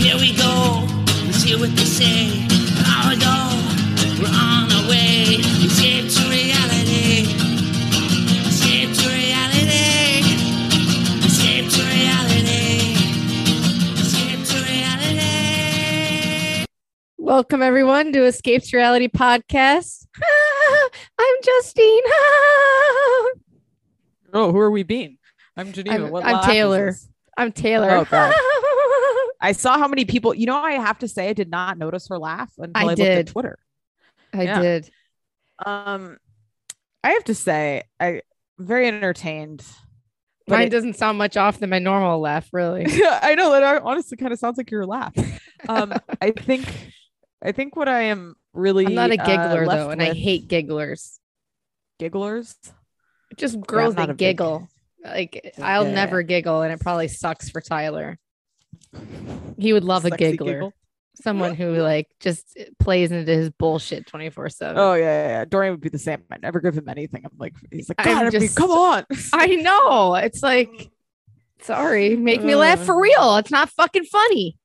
Here we go. Let's hear what they say. Power go. We're on our way. Escape to reality. Escape to reality. Escape to reality. Escape to reality. Welcome everyone to Escapes Reality Podcast. I'm Justine. Oh, who are we being? I'm Geneva. I'm- I'm Taylor. I'm Taylor. Oh, God. I saw how many people. You know, I have to say, I did not notice her laugh until I I, looked at Twitter. I Yeah. did. Um, I have to say, I very entertained. Mine it- doesn't sound much off than my normal laugh, really. I know that honestly kind of sounds like your laugh. Um, I think, I think what I am really I'm not a uh, giggler left though, and I hate gigglers. gigglers. Just girls not that a big- giggle. Like I'll Yeah. never giggle, and it probably sucks for Tyler. He would love a giggler. giggle. Someone who like just plays into his bullshit 24 7. Oh yeah, yeah, yeah. Dorian would be the same. I never give him anything. I'm like, he's like, I'm God, I mean, just- come on. I know. It's like, sorry, make me laugh for real. It's not fucking funny.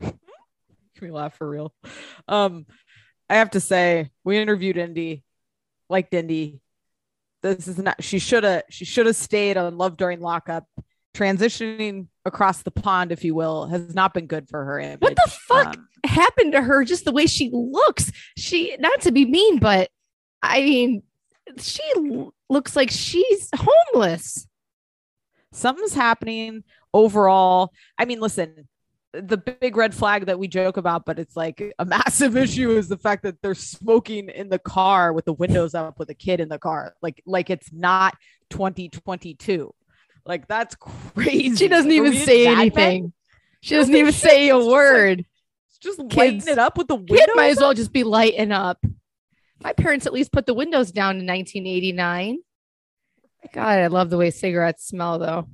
Make me laugh for real. Um, I have to say, we interviewed Indy, liked Indy. This is not. She should have. She should have stayed on Love During Lockup. Transitioning across the pond, if you will, has not been good for her. Image. What the fuck Um, happened to her? Just the way she looks. She, not to be mean, but I mean, she l- looks like she's homeless. something's happening overall. I mean, listen, the big red flag that we joke about, but it's like a massive issue is the fact that they're smoking in the car with the windows up with a kid in the car. Like, like it's not 2022. Like that's crazy. She doesn't even say Mad Men? anything. She doesn't even should. say a It's just like- word. Just lighting Kids- it up with the windows. Kid might as well just be lighting up. My parents at least put the windows down in 1989. God, I love the way cigarettes smell, though.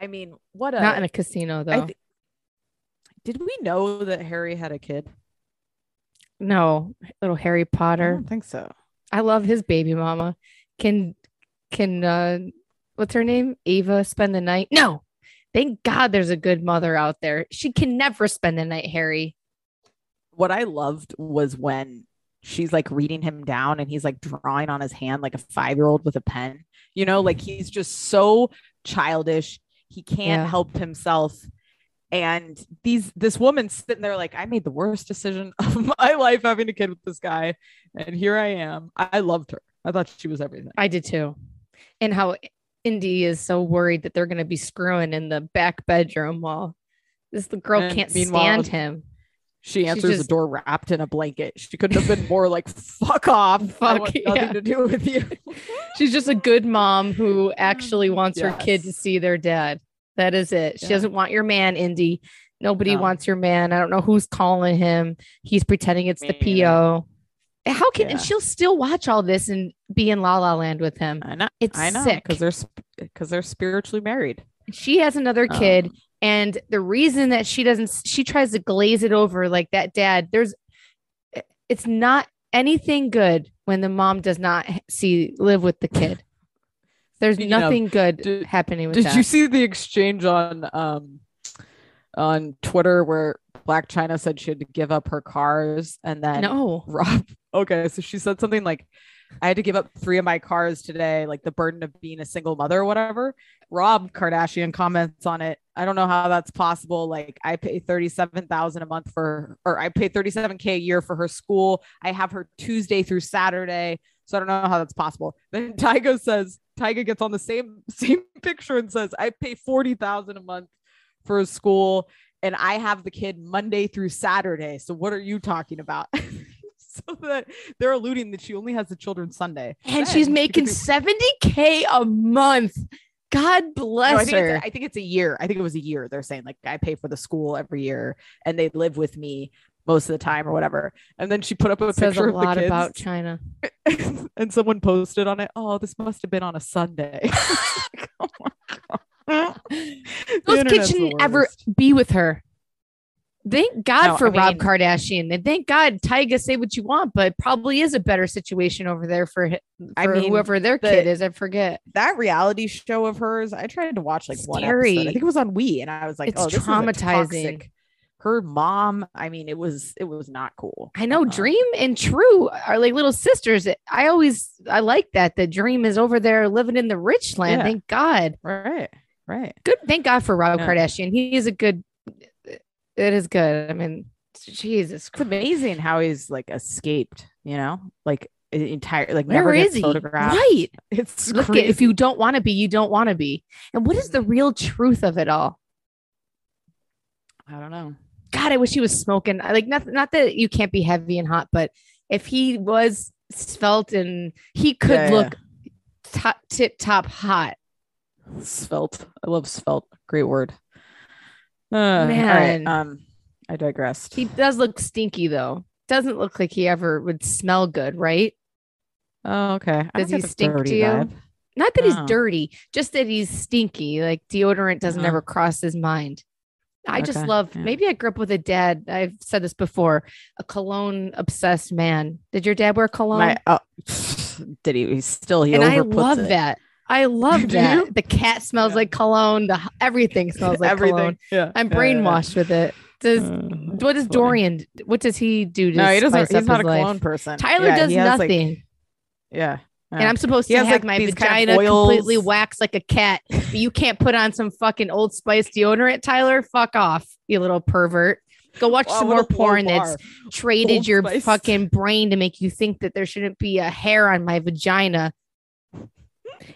I mean, what a. Not in a casino, I though. thi- did we know that Harry had a kid? no, little Harry I Potter. don't think so. I love his baby mama. Can can uh what's her name? Ava spend the night? No. Thank God there's a good mother out there. She can never spend the night, Harry. what I loved was when she's like reading him down and he's like drawing on his hand like a five year old with a pen. You know, like he's just so childish. He can't Yeah. help himself. And these this woman's sitting there like, I made the worst decision of my life having a kid with this guy. And here I am. I loved her. I thought she was everything. I did too. And how Indy is so worried that they're gonna be screwing in the back bedroom while this the girl And can't stand him. She answers just- the door wrapped in a blanket. She couldn't have been more like, fuck off. Fuck, nothing yeah. to do with you. She's just a good mom who actually mm, wants her kid to see their dad. That is it. She Yeah. doesn't want your man, Indy. Nobody No. wants your man. I don't know who's calling him. He's pretending it's the PO. How can and she'll still watch all this and be in La La Land with him? I know. It's I know sick. because they're because they're spiritually married. She has another kid, Um, and the reason that she doesn't, she tries to glaze it over like that. Dad, there's, it's not anything good when the mom does not see live with the kid. There's nothing good did- happening with Did that. you see the exchange on um on Twitter where Blac Chyna said she had to give up her cars and then No. Rob okay, so she said something like I had to give up three of my cars today, like the burden of being a single mother or whatever. Rob Kardashian comments on it. I don't know how that's possible. Like I pay 37,000 a month for or I pay 37k a year for her school. I have her Tuesday through Saturday. So I don't know how that's possible. Then Tyga says Tyga gets on the same same picture and says I pay 40,000 a month for a school and I have the kid Monday through Saturday. So what are you talking about? so that they're alluding that she only has the children Sunday. and Then she's making could 70k a month. God No, bless I think, her. it's, I think it's a year. I think it was a year. They're saying like I pay for the school every year, and they live with me most of the time or whatever. And then she put up a says picture a of the lot kids, about Chyna. and someone posted on it. Oh, this must have been on a Sunday. oh my god. The Those kids shouldn't ever be with her. Thank God No, for I Rob mean- Kardashian, and thank God Tyga say what you want, but probably is a better situation over there for, hi- I mean, whoever their the- kid is. I forget. that reality show of hers, I tried to watch like one episode. I think it was on Wii, and I was like, It's "Oh, this is a traumatizing. toxic- Her mom, I mean, it was it was not cool. I know Uh-uh. Dream and True are like little sisters. I always I like that. The Dream is over there living in the rich land. Yeah. Thank God. Right, right. Good. Thank God for Rob Yeah. Kardashian. He is a good. It is good. I mean, Jesus. It's amazing how he's like escaped. You know, like entire like Where never is gets he? photographed. Right. It's Look crazy. if you don't want to be, you don't want to be. And what is the real truth of it all? I don't know. God, I wish he was smoking. Like not not that you can't be heavy and hot, but if he was svelte and he could Yeah, yeah. look top tip top hot. Svelte. I love svelte. Great word. Uh, all right, Man. Um, I digressed. He does look stinky though. Doesn't look like he ever would smell good, right? oh, okay. I Does he stink to you? vibe. Not that he's dirty, just that he's stinky. Like deodorant doesn't Uh-huh. ever cross his mind. I just love, yeah. maybe I grew up with a dad. I've said this before, a cologne obsessed man. Did your dad wear cologne? My, oh, did he? He's still he and I love it. that. I love that. you? The cat smells Yeah. like cologne. The everything smells like Everything. cologne. Yeah. I'm yeah, yeah, brainwashed with it. Does Uh, what does funny. Dorian? What does he do? To No, he doesn't. He's not a life? cologne person. Tyler Yeah, does has, like- nothing. yeah. And. I'm supposed He to has, have like, my these kind vagina of completely waxed like a cat. But you can't put on some fucking Old Spice deodorant, Tyler. Fuck off, you little pervert. Go watch Wow, some more porn that's traded Old your Spice. fucking brain to make you think that there shouldn't be a hair on my vagina.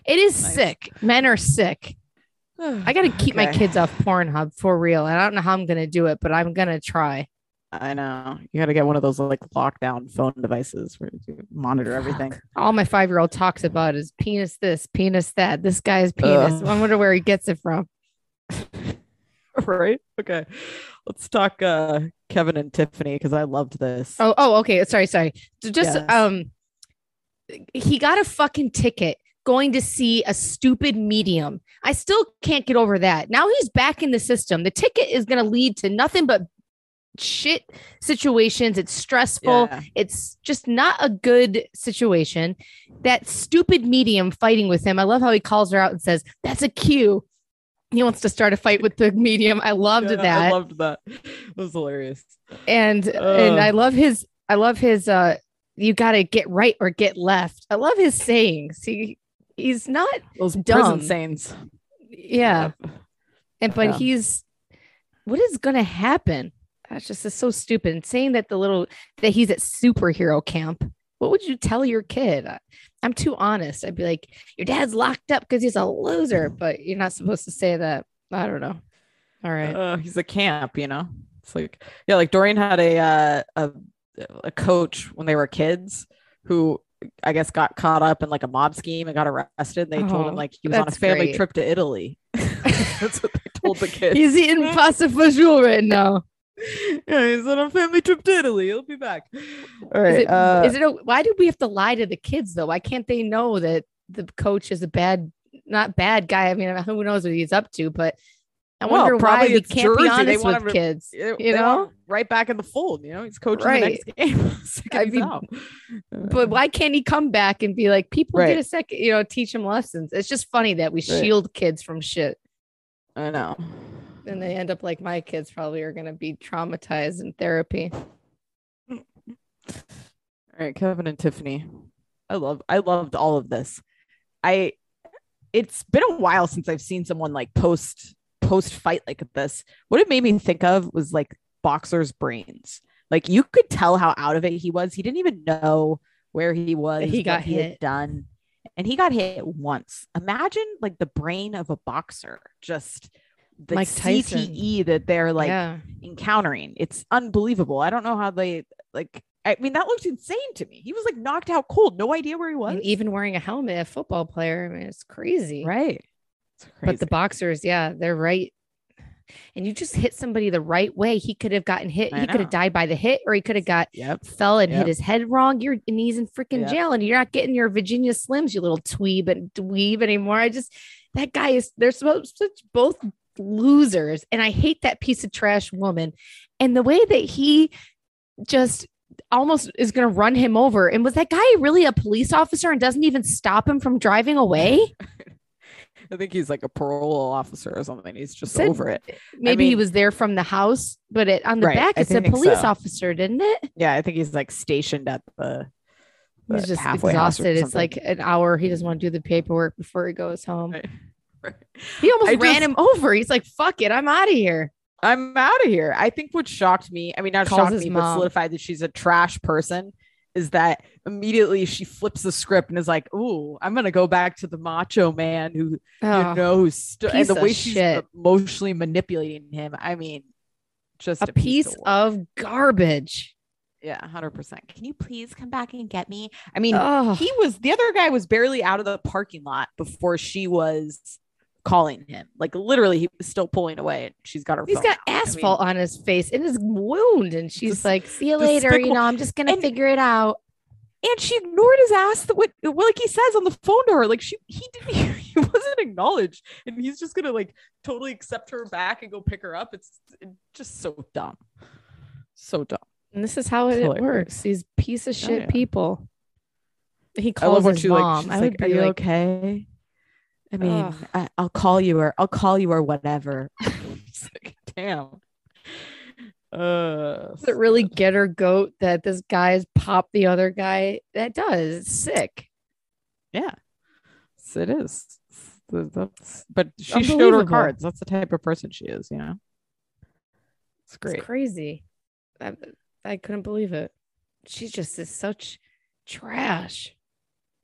It is Nice. sick. Men are sick. I got to keep my kids off Pornhub for real. And I don't know how I'm going to do it, but I'm going to try. I know. You got to get one of those like lockdown phone devices where you monitor everything. All my five year old talks about is penis this, penis that. This guy's penis. Ugh. I wonder where he gets it from. right? Okay. Let's talk uh Kevin and Tiffany because I loved this. Oh, oh, okay. Sorry, sorry. So Just Yes. um, he got a fucking ticket going to see a stupid medium. I still can't get over that. Now he's back in the system. The ticket is going to lead to nothing but shit situations. It's stressful. Yeah. It's just not a good situation. That stupid medium fighting with him. I love how he calls her out and says, "That's a cue." He wants to start a fight with the medium. I loved Yeah, that I loved that. It was hilarious. and and I love his I love his uh you got to get right or get left. I love his sayings. He he's not Those Dumb. prison saints. yeah, and but Yeah. he's what is to happen? That's just it's so stupid. And saying that the little that he's at superhero camp. What would you tell your kid? I, I'm too honest. I'd be like, your dad's locked up because he's a loser, but you're not supposed to say that. I don't know. All right. Uh, he's a camp, you know. It's like yeah, like Dorian had a uh, a a coach when they were kids who I guess got caught up in like a mob scheme and got arrested. They told Oh, him like he was on a family great. trip to Italy. That's what they told the kids. he's eating pasta fajoule right now. yeah, he's on a family trip to Italy. He'll be back. All right. Is it, uh, is it a, why do we have to lie to the kids though? Why can't they know that the coach is a bad, not bad guy? I mean, who knows what he's up to, but I Well, wonder why probably we can't be Jersey. They honest with him kids. you you know? right back in the fold. You know, he's coaching Right. the next game. I mean. But why can't he come back and be like, people Right. get a second, you know, teach them lessons? It's just funny that we Right. shield kids from shit. I know. And they end up like my kids probably are going to be traumatized in therapy. All right, Kevin and Tiffany. I love I loved all of this. I it's been a while since I've seen someone like post post fight like this. What it made me think of was like boxers' brains. Like you could tell how out of it he was. He didn't even know where he was. he what got he had hit. done. And he got hit once. Imagine like the brain of a boxer, just the Mike Tyson. CTE that they're like yeah. encountering. It's unbelievable. I don't know how they like. I mean, that looked insane to me. He was like knocked out cold, no idea where he was. And even wearing a helmet, a football player, I mean, it's crazy. right, but the boxers, yeah, they're right. And you just hit somebody the right way. He could have gotten hit. I He could have died by the hit, or he could have got Yep. fell and Yep. hit his head wrong. You're and he's in freaking Yep. jail, and you're not getting your Virginia Slims, you little tweeb and dweeb anymore. I just that guy is they're supposed such both losers, and I hate that piece of trash woman. And the way that he just almost is going to run him over. And was that guy really a police officer and doesn't even stop him from driving away? I think he's like a parole officer or something. He's just Said- over it. Maybe he mean- was there from the house, but it on the Right, back I it said police so. officer, didn't it? Yeah, I think he's like stationed at the. He's just exhausted. It's like an hour. He doesn't want to do the paperwork before he goes home. Right. Right. He almost I ran just- him over. He's like, "Fuck it, I'm out of here." I'm out of here. I think what shocked me, I mean, not Calls shocked me, but solidified that she's a trash person is that immediately she flips the script and is like, Ooh, I'm going to go back to the macho man who, Oh, you know, who's st- and the way she's shit. emotionally manipulating him. I mean, just a piece work. of garbage. yeah, 100%. Can you please come back and get me? I mean, Oh, he was the other guy was barely out of the parking lot before she was calling him. Like literally, he was still pulling away. And she's got her. he's got out. I mean, asphalt on his face and his wound, and she's like, "See you later." You know, I'm just gonna and- figure it out. and she ignored his ass. The what, well, like he says on the phone to her, like she he didn't he wasn't acknowledged, and he's just gonna like totally accept her back and go pick her up. It's, it's just so dumb, so dumb. And this is how it works. These piece of Oh, shit yeah. people. He I love calls when his she mom. like, I would like, "Are you like, okay?" I mean, I, I'll call you or I'll call you or whatever. Like, damn. Uh, Does it really get her goat that this guy's popped the other guy? That does. It's sick. Yeah, Yes, it is. That's- But she showed her cards. That's the type of person she is. You know, it's great. It's crazy. I, I couldn't believe it. She just is such trash.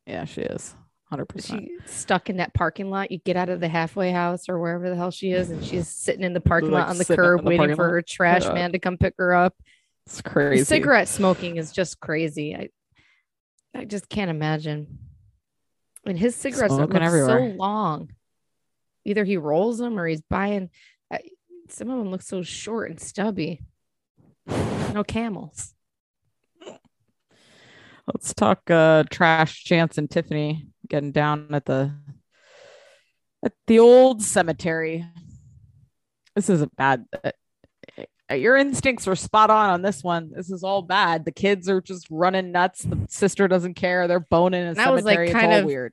Yeah, she is. Hundred percent. She stuck in that parking lot. You get out of the halfway house or wherever the hell she is, and she's sitting in the parking Like lot on the curb the waiting for her trash man to come pick her up. It's The crazy. Cigarette smoking is just crazy. I I just can't imagine. And his cigarettes look Smoking so long. Either he rolls them or he's buying. I, some of them look so short and stubby. No camels. Let's talk uh trash chance and Tiffany getting down at the at the old cemetery. This is a bad uh, your instincts were spot on on this one. This is all bad. The kids are just running nuts. The sister doesn't care. They're boning in a was, like, cemetery. kind it's all of- weird.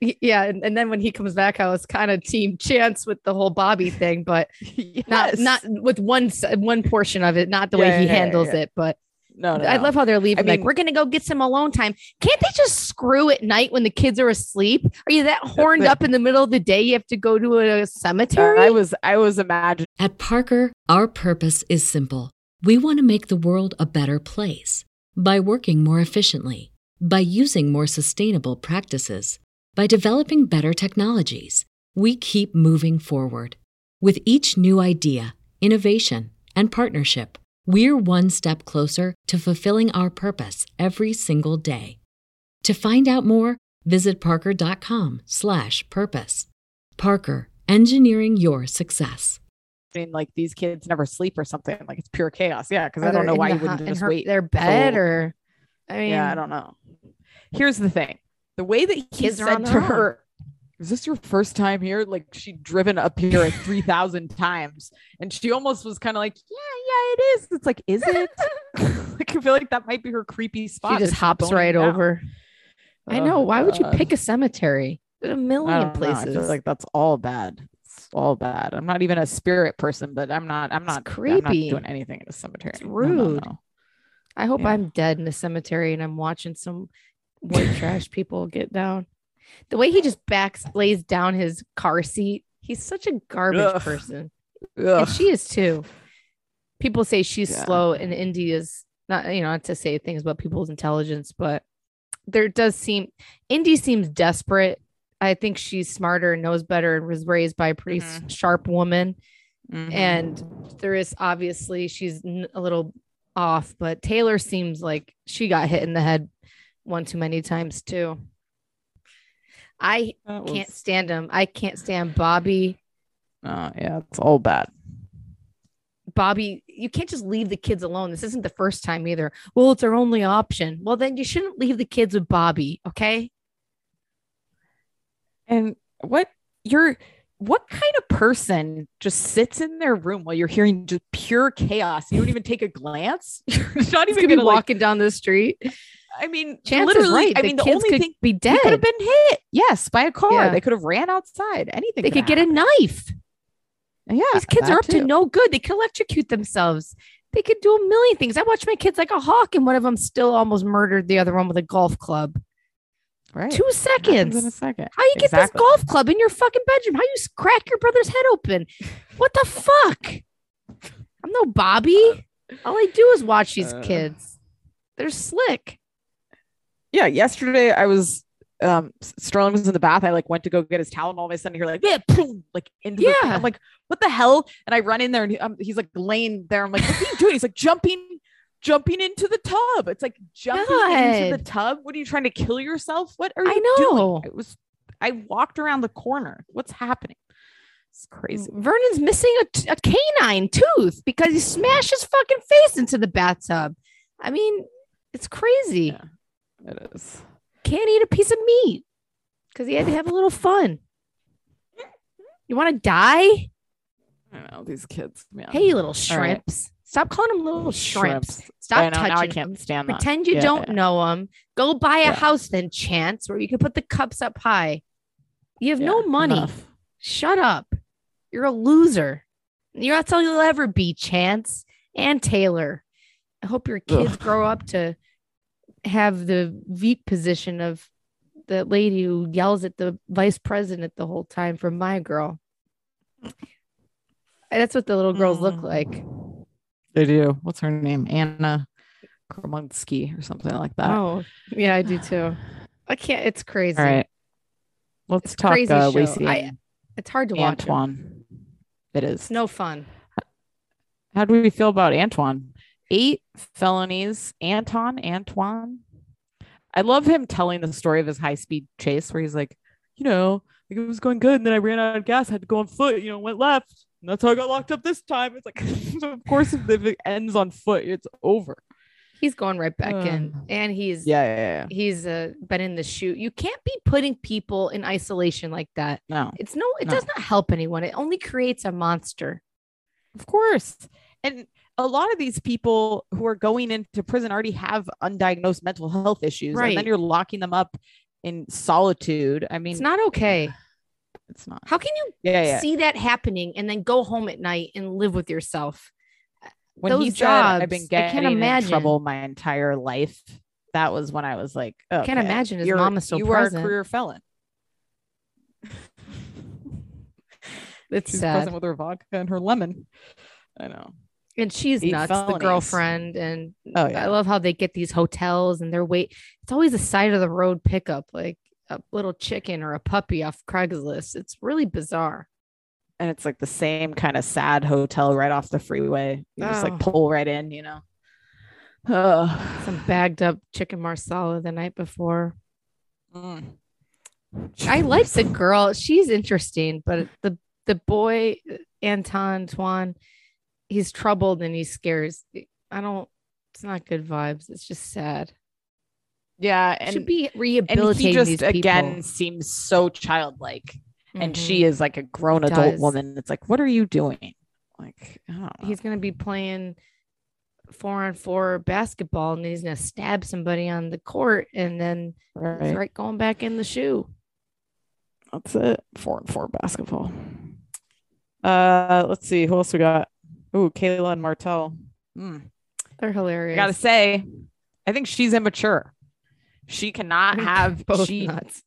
yeah, and, and then when he comes back, I was kind of team chance with the whole Bobby thing, but not Yes. not with one one portion of it, not the Yeah, way he yeah, handles yeah. it, but no, no, I love how they're leaving. like, mean- we're gonna go get some alone time. Can't they just screw at night when the kids are asleep? Are you that horned up in the middle of the day? You have to go to a cemetery. I was I was imagining At Parker, our purpose is simple. We want to make the world a better place by working more efficiently, by using more sustainable practices, by developing better technologies. We keep moving forward. With each new idea, innovation, and partnership, we're one step closer to fulfilling our purpose every single day. To find out more, visit parker.com/purpose. Parker, engineering your success. I mean, like these kids never sleep or something. Like it's pure chaos. Yeah, because I don't know why the you wouldn't hu- just her- wait. their bed till- or I mean, yeah, I don't know. Here's the thing: the way that he Kids said on to their own. her, "Is this your first time here?" Like she'd driven up here like three thousand times, and she almost was kind of like, "Yeah, yeah, it is." It's like, is it? like I feel like that might be her creepy spot. She just hops right down. over. I Oh, know. Why would you pick a cemetery? There's a million places. like that's all bad. It's all bad. I'm not even a spirit person, but I'm not. I'm It's not. I'm not creepy. doing anything in a cemetery. It's No, no, rude. no. I hope Yeah. I'm dead in a cemetery and I'm watching some white trash people get down. The way he just backs lays down his car seat, he's such a garbage Ugh. person. Ugh. And she is too. People say she's Yeah. slow and Indy is not, you know, not to say things about people's intelligence, but there does seem Indy seems desperate. I think she's smarter and knows better and was raised by a pretty Mhm. sharp woman. Mhm. And there is obviously she's a little off, but Taylor seems like she got hit in the head one too many times too. I That can't stand him. I can't stand Bobby. Uh, yeah, it's all bad. Bobby, you can't just leave the kids alone. This isn't the first time either. Well, it's our only option. Well, then you shouldn't leave the kids with Bobby. Okay. And what you're what kind of person just sits in their room while you're hearing just pure chaos? You don't even take a glance. You're not even gonna be gonna like, walking down the street. I mean, Chance literally. right. I the mean, the only could thing be dead. could have been hit, yes, by a car. Yeah. They could have ran outside. Anything. they could get a knife. Yeah, These kids are up to no good. They could electrocute themselves. They could do a million things. I watch my kids like a hawk, and one of them still almost murdered the other one with a golf club. Right. Two seconds. in a second. How you get this golf club in your fucking bedroom? How you crack your brother's head open? What the fuck? I'm no Bobby. All I do is watch these Uh. kids. They're slick. yeah, yesterday I was um Sterling was in the bath. I like went to go get his towel, and all of a sudden you're like, yeah, boom, like into the Yeah. I'm like, what the hell? And I run in there and he, um, he's like laying there. I'm like, what are you doing? He's like jumping, jumping into the tub. It's like jumping into the tub. What are you trying to kill yourself? What are you I know. doing? It was I walked around the corner. What's happening? It's crazy. Mm, Vernon's missing a, t- a canine tooth because he smashed his fucking face into the bathtub. I mean, it's crazy. Yeah. It is. Can't eat a piece of meat because he had to have a little fun. You want to die? I don't know these kids, man. Hey, little shrimps. Stop calling them little shrimps. Shrimps. Stop I know, touching now I them. can't stand that. Pretend you Yeah, don't yeah. know them. Go buy a Yeah. house then, Chance, where you can put the cups up high. You have no money. enough. Shut up. You're a loser. You're not all you'll ever be, Chance and Taylor. I hope your kids Ugh. grow up to have the Veep position of the lady who yells at the vice president the whole time from my girl. That's what the little girls look Mm. like. They do. What's her name? Anna Kromunski or something like that. Oh, yeah, I do too. I can't. It's crazy. All right. Let's It's talk crazy uh. Lacey I- It's hard to watch. 'em. Antoine. It is. It's no fun. How do we feel about Antoine? Eight felonies. Anton, Antoine. I love him telling the story of his high speed chase where he's like, you know, like it was going good. And then I ran out of gas, had to go on foot, you know, went left. And that's how I got locked up this time. It's like, of course, if it ends on foot, it's over. He's going right back in, Uh, and he's Yeah, yeah, yeah. he's uh, been in the SHU. You can't be putting people in isolation like that. No, It's no, it No. does not help anyone. It only creates a monster. of course. And a lot of these people who are going into prison already have undiagnosed mental health issues. And Right. then you're locking them up in solitude. I mean, It's not okay. It's not. How can you Yeah, yeah. see that happening and then go home at night and live with yourself? when he those said I've been jobs, I can't getting in imagine. trouble my entire life, that was when I was like, I can't imagine his mom is so you present. are a career felon. It's She's sad. present with her vodka and her lemon. I know. and she's Eight nuts, the girlfriend. And Oh yeah. I love how they get these hotels and they're wait. It's always a side of the road pickup, like a little chicken or a puppy off Craigslist. It's really bizarre. and it's like the same kind of sad hotel right off the freeway. You just Oh. like pull right in, you know. Oh. Some bagged up chicken marsala the night before. Mm. I like the girl. She's interesting, but the the boy Anton Tuan, he's troubled and he scares. I don't. It's not good vibes. It's just sad. Yeah, And, should and be and he just again seems so childlike, and Mhm. she is like a grown He adult does. woman. It's like, what are you doing? Like, I don't know. he's gonna be playing four on four basketball and he's gonna stab somebody on the court and then he's right. right going back in the SHU. That's it. Four and four basketball. Uh, let's see who else we got. Ooh, Kayla and Martell. Hmm. They're hilarious. I hilarious. gotta say, I think she's immature. She cannot have both she. nuts.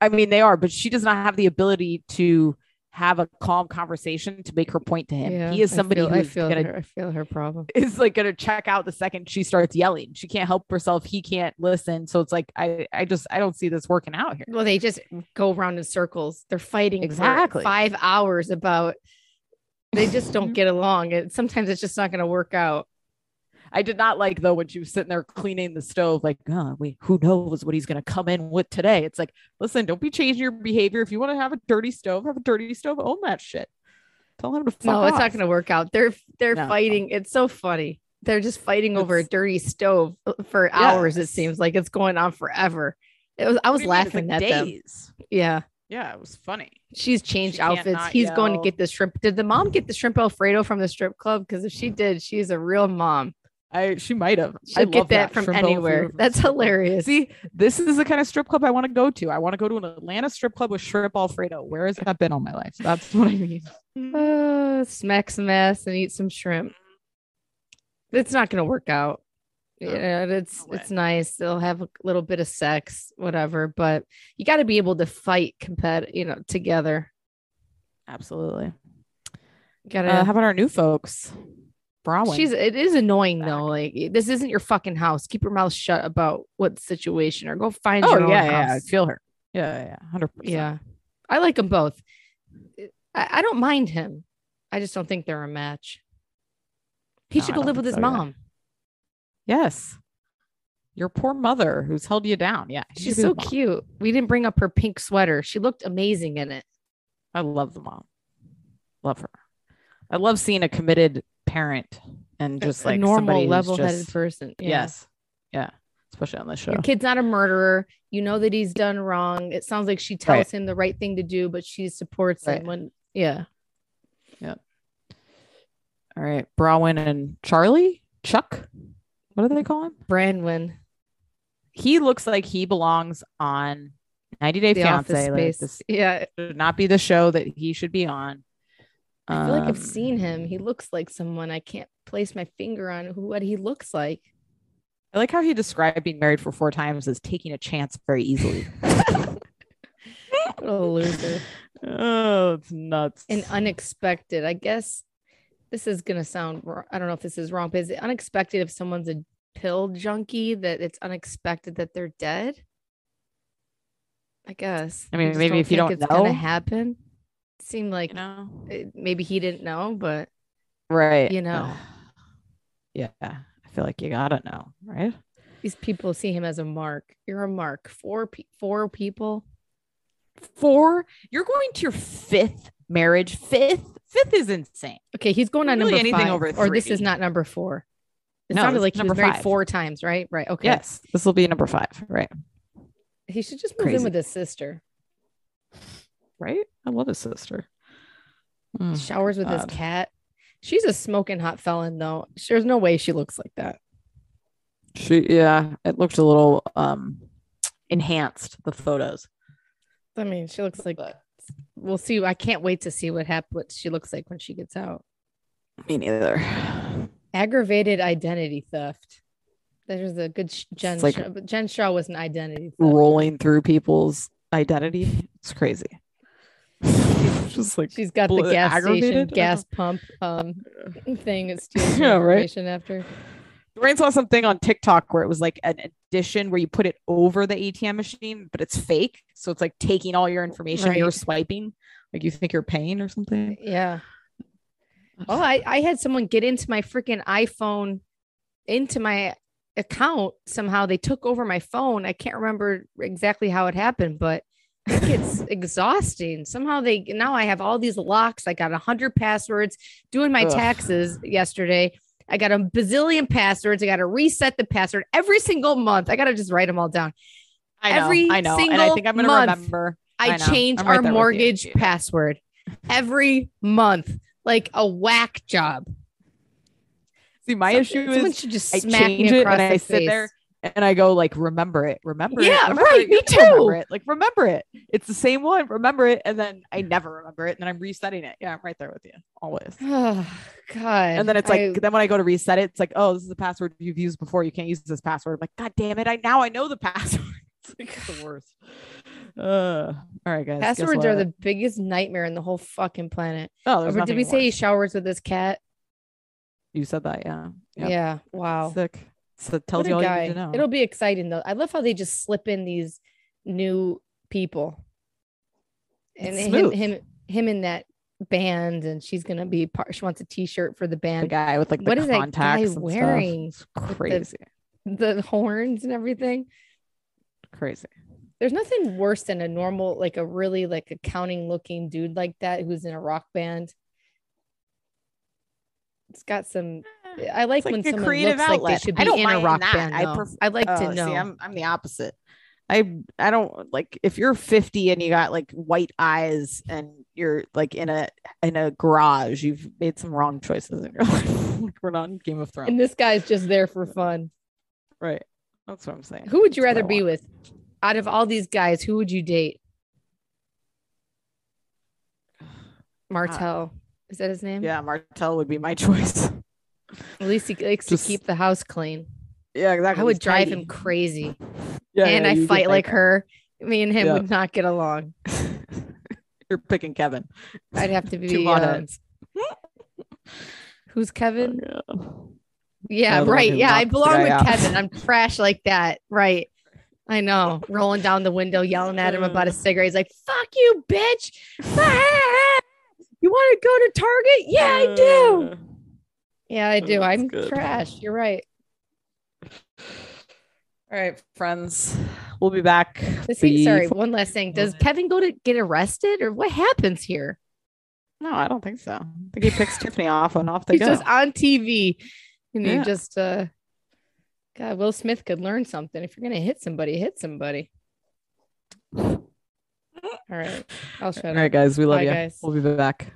I mean, they are, but she does not have the ability to have a calm conversation to make her point to him. Yeah, he is I somebody feel, I who's feel gonna her. I feel her problem. is like gonna check out the second she starts yelling. She can't help herself. He can't listen. So it's like I I just I don't see this working out here. Well, they just go around in circles. They're fighting Exactly. for five hours about. They just don't mm-hmm. get along, and sometimes it's just not going to work out. I did not like though when she was sitting there cleaning the stove, like, oh, wait, who knows what he's gonna come in with today? It's like, listen, don't be changing your behavior. If you want to have a dirty stove, have a dirty stove. Own that shit. Tell him to fuck no, it's not going to work out. They're they're No. fighting. It's so funny. They're just fighting over a dirty stove uh, for hours. It seems like it's going on forever. It was. I was you mean? Laughing like at them. Yeah, Yeah, it was funny. she's changed can't outfits. He's going to get the shrimp. Did the mom get the shrimp alfredo from the strip club? Because if she did, she's a real mom. I she might have. I get love that, from shrimp Alfredo anywhere. That's hilarious. See, this is the kind of strip club I want to go to. I want to go to an Atlanta strip club with shrimp Alfredo. Where has that been all my life? That's what I mean. Uh, smack some ass and eat some shrimp. It's not gonna work out. No, Yeah, it's no it's nice. They'll have a little bit of sex, whatever. But you got to be able to fight, compete, you know, together. Absolutely. You gotta. Uh, how about our new folks? Browen. she's. It is annoying though. Like this isn't your fucking house. Keep your mouth shut about what situation, or go find oh your own yeah, yeah, I feel her. Yeah, yeah, hundred percent. Yeah, I like them both. I, I don't mind him. I just don't think they're a match. He No, should go live with his so mom. Yes. Your poor mother who's held you down. Yeah. She's so cute. We didn't bring up her pink sweater. She looked amazing in it. I love the mom. Love her. I love seeing a committed parent and just a like normal, level-headed just- person. Yeah. Yes. Yeah. Especially on this show. Your kid's not a murderer. You know that he's done wrong. It sounds like she tells Right. him the right thing to do, but she supports Right. him when yeah. Yep. All right. Brawin and Charlie? Chuck? What do they call him? branwin He looks like he belongs on 90 Day The Fiance. Like, this yeah. should not be the show that he should be on. I feel like I've Um, seen him. He looks like someone I can't place my finger on who what he looks like. I like how he described being married for four times as taking a chance very easily. What a loser. oh, it's nuts. and unexpected. I guess this is gonna sound. I don't know if this is wrong, but is it unexpected if someone's a pill junkie that it's unexpected that they're dead? I guess. I mean, maybe if you don't it's know. happen. Seemed like you know? it- maybe he didn't know, but Right. you know. yeah. I feel like you gotta know, right? these people see him as a mark. You're a mark. Four pe- four people. Four. You're going to your fifth marriage. Fifth. Fifth is insane. Okay, he's going on Really number anything five, over or this is not number four. It No, sounded like is he was number married five. four times, right? Right. Okay. Yes. This will be number five. Right. He should just move in with his sister. Right. I love his sister. Mm, showers with his cat. She's a smoking hot felon, though. There's no way she looks like that. She. Yeah. It looked a little um enhanced. The photos. I mean, she looks like. But We'll see. I can't wait to see what hap- what she looks like when she gets out. me neither. Aggravated identity theft. There's a good sh- Jen. like- Shah, but Jen Shah was an identity theft. Rolling through people's identity. It's crazy. Just like She's got the bl- gas station gas pump um thing. It's steals your Yeah, right. information after. Dwayne saw something on TikTok where it was like an addition where you put it over the ATM machine, but it's fake. So it's like taking all your information you're swiping, like you think you're paying or something. Yeah. Oh, I, I had someone get into my freaking iPhone, into my account. Somehow they took over my phone. I can't remember exactly how it happened, but I think it's exhausting. Somehow they now I have all these locks. I got a hundred passwords doing my Ugh. taxes yesterday. I got a bazillion passwords. I got to reset the password every single month. I got to just write them all down. I know, Every I know, and I think I'm gonna remember. I, I change right our mortgage password every month, like a whack job. See, my issue someone should just I change me it and I sit there and I go like, remember it, remember it. Yeah, remember right, it. me You can remember too. it. Like, remember it. It's the same one. Remember it, and then I never remember it, and then I'm resetting it. Yeah, I'm right there with you always. Oh God! And then it's like, I- then when I go to reset it, it's like, oh, this is the password you've used before. You can't use this password. I'm like, God damn it! I now I know the password. it's like the worst. Uh, all right, guys. passwords are the biggest nightmare in the whole fucking planet. Oh, there's Or did we say he showers with his cat? you said that? Yeah. Yep. Yeah. Wow. Sick. So it tells you all guy. you need to know. It'll be exciting though. I love how they just slip in these new people. And him, him, him in that band and she's gonna be part she wants a t-shirt for the The band guy with like the What is that guy contacts and stuff. wearing It's the- crazy, the horns and everything crazy. there's nothing worse than a normal like a really like accounting looking dude like that who's in a rock band it's got some eh, i like, when someone creative looks like they should I be in a rock that. band I pref- i'd like Oh, to see, know I'm I'm the opposite. I I don't like if you're 50 and you got like white eyes and you're like in a in a garage, you've made some wrong choices in your life. We're not in Game of Thrones, and this guy's just there for fun right? That's what I'm saying. who would you That's rather be with out of all these guys who would you date martel is that his name Yeah, Martell would be my choice. at least he likes Just- to keep the house clean yeah, exactly. i would He's drive tidy. him crazy Yeah, and yeah, i fight like that her me and him Yeah. would not get along you're picking Kevin. i'd have to be hot uh, who's kevin Yeah. Yeah, right. Yeah, I belong with out. Kevin. I'm trash like that. Right. I know. Rolling down the window, yelling at him about a cigarette. He's like, fuck you, bitch. You want to go to Target? Yeah, I do. Yeah, I do. Uh, that's I'm good. trash. You're right. All right, friends. We'll be back. Does he, sorry, one last thing. Does Kevin go to get arrested or what happens here? No, I don't think so. I think he picks Tiffany off and off they go. He's go. just on TV and Yeah. he just, uh, God, Will Smith could learn something. If you're going to hit somebody, hit somebody. All right. I'll shut All up. right, guys. We love Bye, you. guys. We'll be back.